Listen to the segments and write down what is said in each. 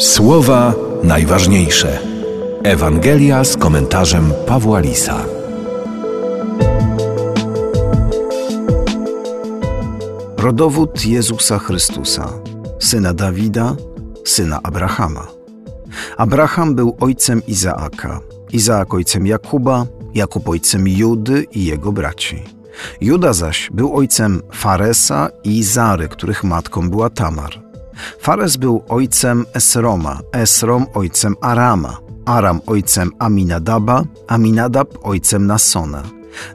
Słowa najważniejsze. Ewangelia z komentarzem Pawła Lisa. Rodowód Jezusa Chrystusa, syna Dawida, syna Abrahama. Abraham był ojcem Izaaka, Izaak ojcem Jakuba, Jakub ojcem Judy i jego braci. Juda zaś był ojcem Faresa i Zary, których matką była Tamar. Fares był ojcem Esroma, Esrom ojcem Arama, Aram ojcem Aminadaba, Aminadab ojcem Nasona,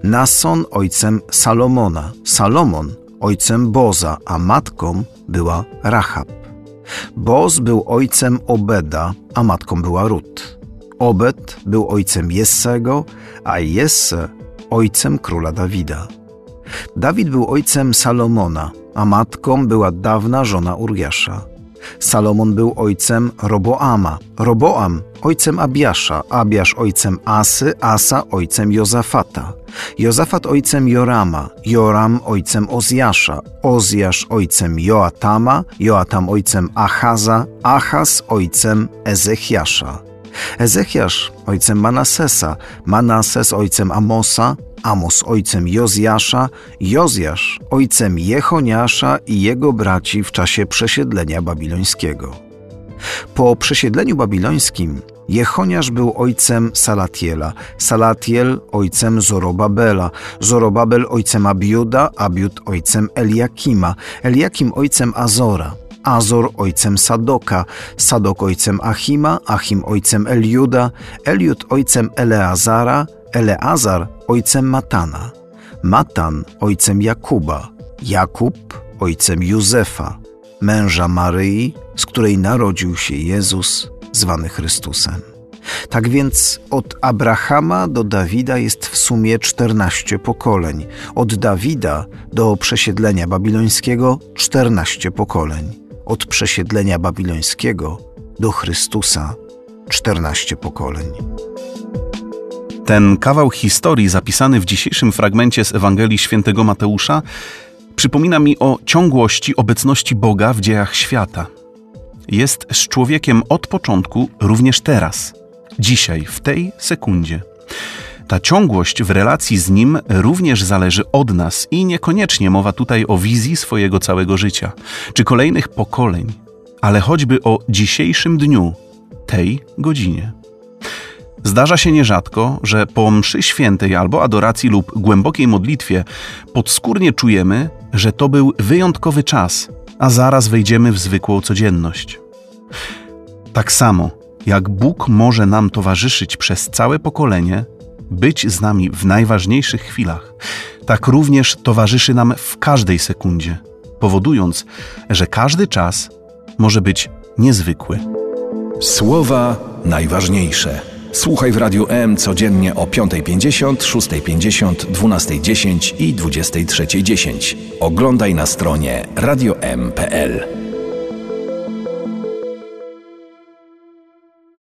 Nason ojcem Salomona, Salomon ojcem Boza, a matką była Rahab. Boz był ojcem Obeda, a matką była Rut. Obed był ojcem Jessego, a Jesse ojcem króla Dawida. Dawid był ojcem Salomona, a matką była dawna żona Uriasza. Salomon był ojcem Roboama, Roboam ojcem Abiasza, Abiasz ojcem Asy, Asa ojcem Jozafata, Jozafat ojcem Jorama, Joram ojcem Ozjasza, Ozjasz ojcem Joatama, Joatam ojcem Achaza, Achaz ojcem Ezechiasza. Ezechiasz ojcem Manasesa, Manases ojcem Amosa, Amos ojcem Jozjasza, Jozjasz ojcem Jechoniasza i jego braci w czasie przesiedlenia babilońskiego. Po przesiedleniu babilońskim Jechoniasz był ojcem Salatiela, Salatiel ojcem Zorobabela, Zorobabel ojcem Abiuda, Abiud ojcem Eliakima, Eliakim ojcem Azora, Azor ojcem Sadoka, Sadok ojcem Achima, Achim ojcem Eliuda, Eliud ojcem Eleazara, Eleazar ojcem Matana, Matan ojcem Jakuba, Jakub ojcem Józefa, męża Maryi, z której narodził się Jezus, zwany Chrystusem. Tak więc od Abrahama do Dawida jest w sumie 14 pokoleń, od Dawida do przesiedlenia babilońskiego 14 pokoleń, od przesiedlenia babilońskiego do Chrystusa 14 pokoleń. Ten kawał historii zapisany w dzisiejszym fragmencie z Ewangelii Świętego Mateusza przypomina mi o ciągłości obecności Boga w dziejach świata. Jest z człowiekiem od początku, również teraz, dzisiaj, w tej sekundzie. Ta ciągłość w relacji z Nim również zależy od nas i niekoniecznie mowa tutaj o wizji swojego całego życia, czy kolejnych pokoleń, ale choćby o dzisiejszym dniu, tej godzinie. Zdarza się nierzadko, że po mszy świętej albo adoracji lub głębokiej modlitwie podskórnie czujemy, że to był wyjątkowy czas, a zaraz wejdziemy w zwykłą codzienność. Tak samo jak Bóg może nam towarzyszyć przez całe pokolenie, być z nami w najważniejszych chwilach, tak również towarzyszy nam w każdej sekundzie, powodując, że każdy czas może być niezwykły. Słowa najważniejsze. Słuchaj w Radiu M codziennie o 5.50, 6.50, 12.10 i 23.10. Oglądaj na stronie radiom.pl.